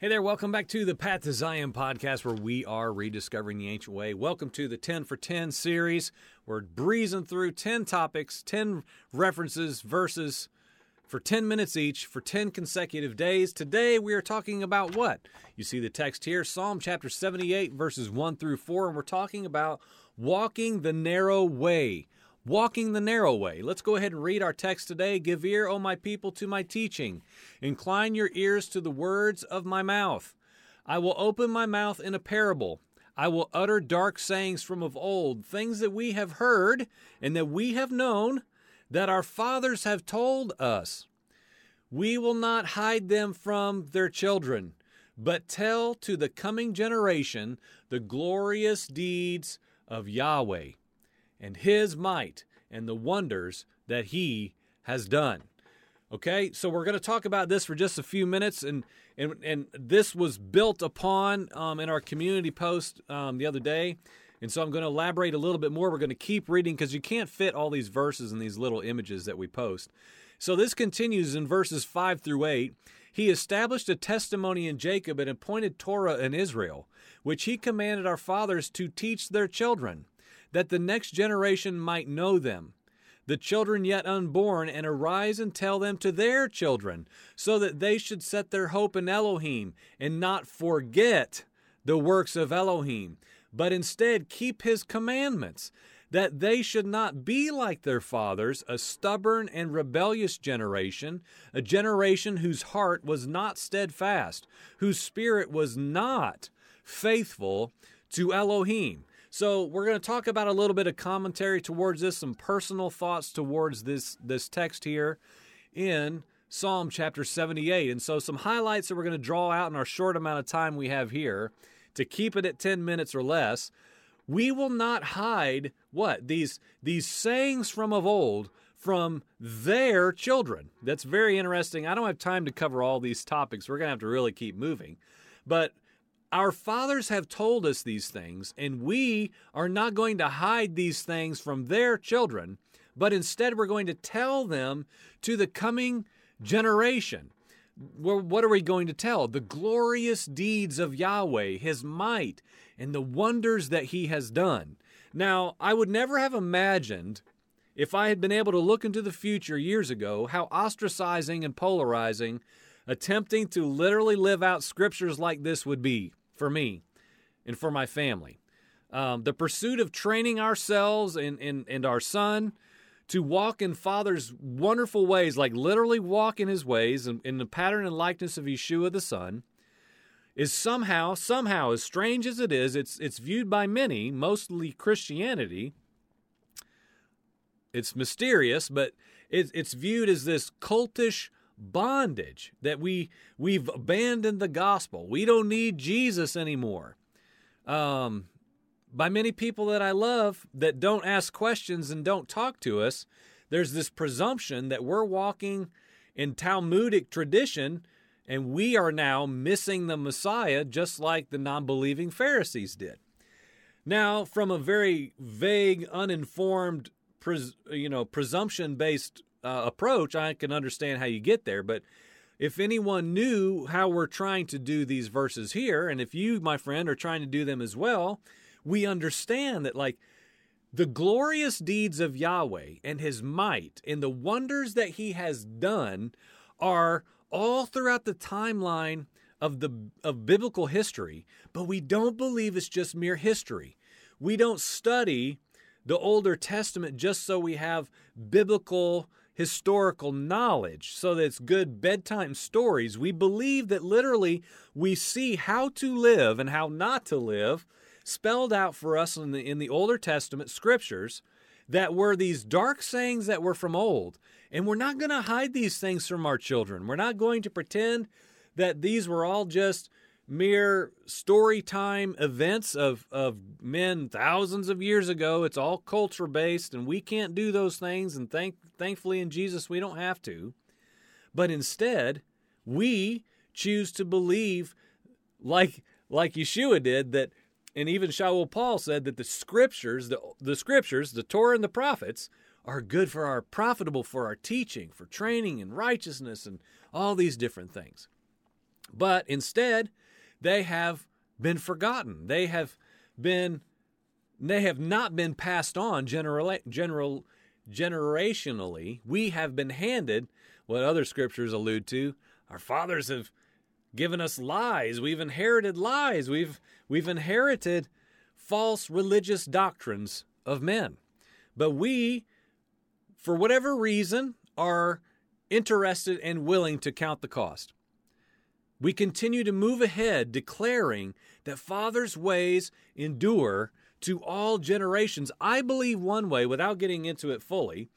Hey there, welcome back to the Path to Zion podcast where we are rediscovering the ancient way. Welcome to the 10 for 10 series. We're breezing through 10 topics, 10 references, verses for 10 minutes each for 10 consecutive days. Today we are talking about what? You see the text here, Psalm chapter 78, verses 1 through 4, and we're talking about walking the narrow way walking the narrow way. Let's go ahead and read our text today. Give ear, O my people, to my teaching. Incline your ears to the words of my mouth. I will open my mouth in a parable. I will utter dark sayings from of old, things that we have heard and that we have known, that our fathers have told us. We will not hide them from their children, but tell to the coming generation the glorious deeds of Yahweh and his might and the wonders that he has done. Okay, so we're going to talk about this for just a few minutes, and and and this was built upon um, in our community post um, the other day, and so I'm going to elaborate a little bit more. We're going to keep reading because you can't fit all these verses and these little images that we post. So this continues in verses five through eight. He established a testimony in Jacob and appointed Torah in Israel, which he commanded our fathers to teach their children that the next generation might know them, the children yet unborn, and arise and tell them to their children, so that they should set their hope in Elohim and not forget the works of Elohim, but instead keep his commandments, that they should not be like their fathers, a stubborn and rebellious generation, a generation whose heart was not steadfast, whose spirit was not faithful to Elohim. So we're going to talk about a little bit of commentary towards this, some personal thoughts towards this this text here in Psalm chapter 78. And so some highlights that we're going to draw out in our short amount of time we have here to keep it at 10 minutes or less. We will not hide what? These these sayings from of old from their children. That's very interesting. I don't have time to cover all these topics. We're going to have to really keep moving. But our fathers have told us these things, and we are not going to hide these things from their children, but instead we're going to tell them to the coming generation. What are we going to tell? The glorious deeds of Yahweh, His might, and the wonders that He has done. Now, I would never have imagined, if I had been able to look into the future years ago, how ostracizing and polarizing attempting to literally live out scriptures like this would be for me and for my family. Um, the pursuit of training ourselves and, and, and our son to walk in Father's wonderful ways, like literally walk in his ways in, in the pattern and likeness of Yeshua the Son, is somehow, somehow, as strange as it is, it's, it's viewed by many, mostly Christianity. It's mysterious, but it, it's viewed as this cultish bondage that we we've abandoned the gospel. We don't need Jesus anymore. Um, by many people that I love that don't ask questions and don't talk to us, there's this presumption that we're walking in Talmudic tradition and we are now missing the Messiah just like the non believing Pharisees did. Now, from a very vague, uninformed, pres- you know, presumption based uh, approach, I can understand how you get there. But if anyone knew how we're trying to do these verses here, and if you, my friend, are trying to do them as well, we understand that, like, the glorious deeds of Yahweh and his might and the wonders that he has done are all throughout the timeline of the of biblical history, but we don't believe it's just mere history. We don't study the Older Testament just so we have biblical historical knowledge so that it's good bedtime stories. We believe that literally we see how to live and how not to live spelled out for us in the, in the Older Testament scriptures that were these dark sayings that were from old. And we're not going to hide these things from our children. We're not going to pretend that these were all just mere story time events of, of men thousands of years ago. It's all culture based, and we can't do those things. And thank, thankfully, in Jesus, we don't have to. But instead, we choose to believe, like, like Yeshua did, that, and even Shaul Paul said that the scriptures, the, the scriptures, the Torah and the prophets, are good for our profitable for our teaching, for training in righteousness, and all these different things. But instead, they have been forgotten. They have been they have not been passed on general, general generationally. We have been handed what other scriptures allude to. Our fathers have given us lies. We've inherited lies. We've we've inherited false religious doctrines of men. But we for whatever reason are interested and willing to count the cost. We continue to move ahead declaring that Father's ways endure to all generations. I believe one way, without getting into it fully,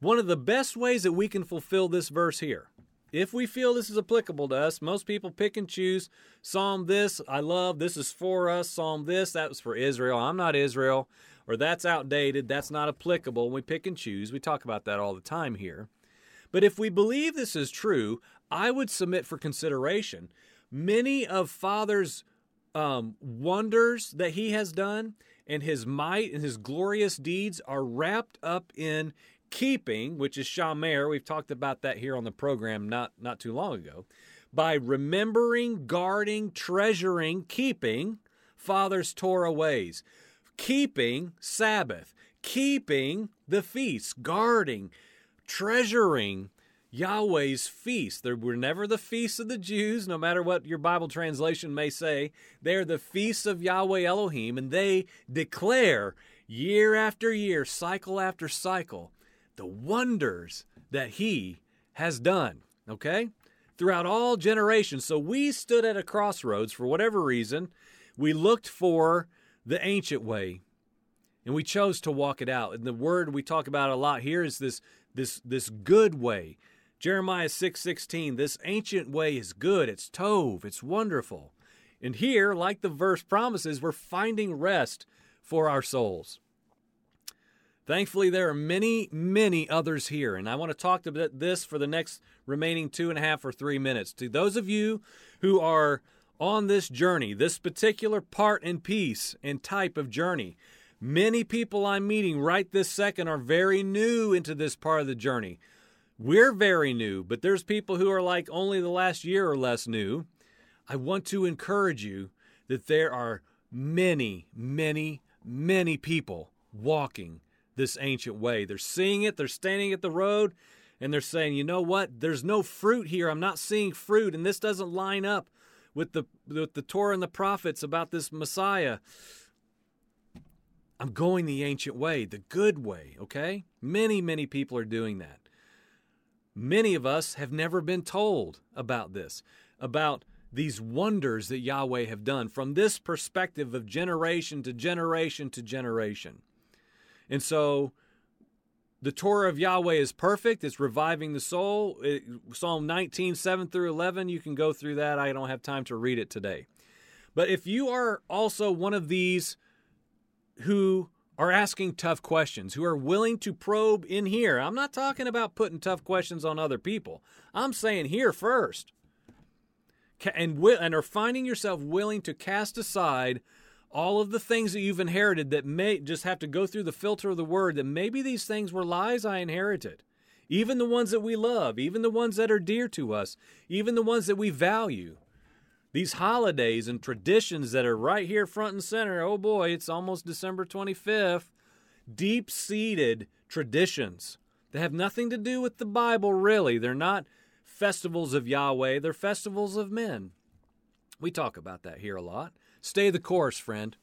one of the best ways that we can fulfill this verse here, if we feel this is applicable to us, most people pick and choose Psalm this, I love, this is for us, Psalm this, that was for Israel, I'm not Israel, or that's outdated, that's not applicable. We pick and choose. We talk about that all the time here. But if we believe this is true, I would submit for consideration many of Father's um, wonders that he has done and his might and his glorious deeds are wrapped up in keeping, which is shamar. We've talked about that here on the program not, not too long ago. By remembering, guarding, treasuring, keeping Father's Torah ways, keeping Sabbath, keeping the feasts, guarding, treasuring Yahweh's feast. They were never the feasts of the Jews, no matter what your Bible translation may say. They're the feasts of Yahweh Elohim, and they declare year after year, cycle after cycle, the wonders that He has done. Okay? Throughout all generations. So we stood at a crossroads for whatever reason. We looked for the ancient way and we chose to walk it out. And the word we talk about a lot here is this this this good way Jeremiah 6:16, this ancient way is good, it's tov, it's wonderful. And here, like the verse promises, we're finding rest for our souls. Thankfully, there are many, many others here, and I want to talk about this for the next remaining two and a half or three minutes. To those of you who are on this journey, this particular part and piece and type of journey, many people I'm meeting right this second are very new into this part of the journey. We're very new, but there's people who are like only the last year or less new. I want to encourage you that there are many, many, many people walking this ancient way. They're seeing it, they're standing at the road, and they're saying, you know what? There's no fruit here. I'm not seeing fruit, and this doesn't line up with the with the Torah and the prophets about this Messiah. I'm going the ancient way, the good way, okay? Many, many people are doing that. Many of us have never been told about this, about these wonders that Yahweh have done from this perspective of generation to generation to generation. And so the Torah of Yahweh is perfect. It's reviving the soul. It, Psalm 19, 7 through 11, you can go through that. I don't have time to read it today. But if you are also one of these who are asking tough questions, who are willing to probe in here. I'm not talking about putting tough questions on other people. I'm saying here first. And, and are finding yourself willing to cast aside all of the things that you've inherited that may just have to go through the filter of the word that maybe these things were lies I inherited. Even the ones that we love, even the ones that are dear to us, even the ones that we value these holidays and traditions that are right here front and center. Oh boy, it's almost December 25th. Deep seated traditions that have nothing to do with the Bible, really. They're not festivals of Yahweh, they're festivals of men. We talk about that here a lot. Stay the course, friend.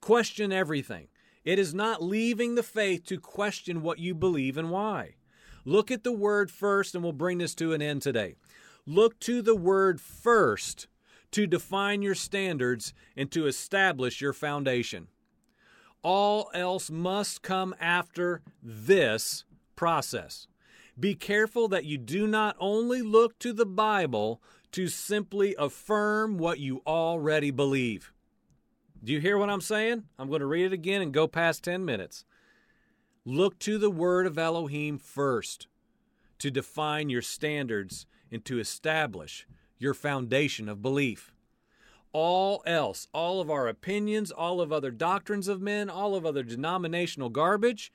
Question everything. It is not leaving the faith to question what you believe and why. Look at the word first, and we'll bring this to an end today. Look to the word first to define your standards and to establish your foundation. All else must come after this process. Be careful that you do not only look to the Bible to simply affirm what you already believe. Do you hear what I'm saying? I'm going to read it again and go past 10 minutes. Look to the word of Elohim first to define your standards and to establish your foundation of belief. All else, all of our opinions, all of other doctrines of men, all of other denominational garbage,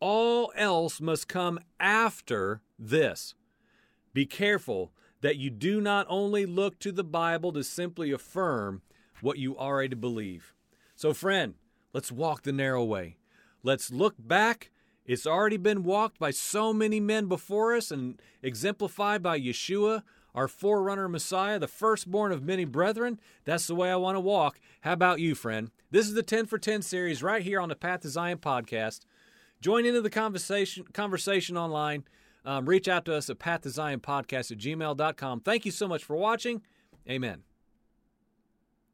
all else must come after this. Be careful that you do not only look to the Bible to simply affirm what you already believe. So, friend, let's walk the narrow way. Let's look back. It's already been walked by so many men before us and exemplified by Yeshua, our forerunner Messiah, the firstborn of many brethren. That's the way I want to walk. How about you, friend? This is the 10 for 10 series right here on the Path to Zion podcast. Join into the conversation conversation online. Um, reach out to us at path to Zion podcast at gmail.com. Thank you so much for watching. Amen.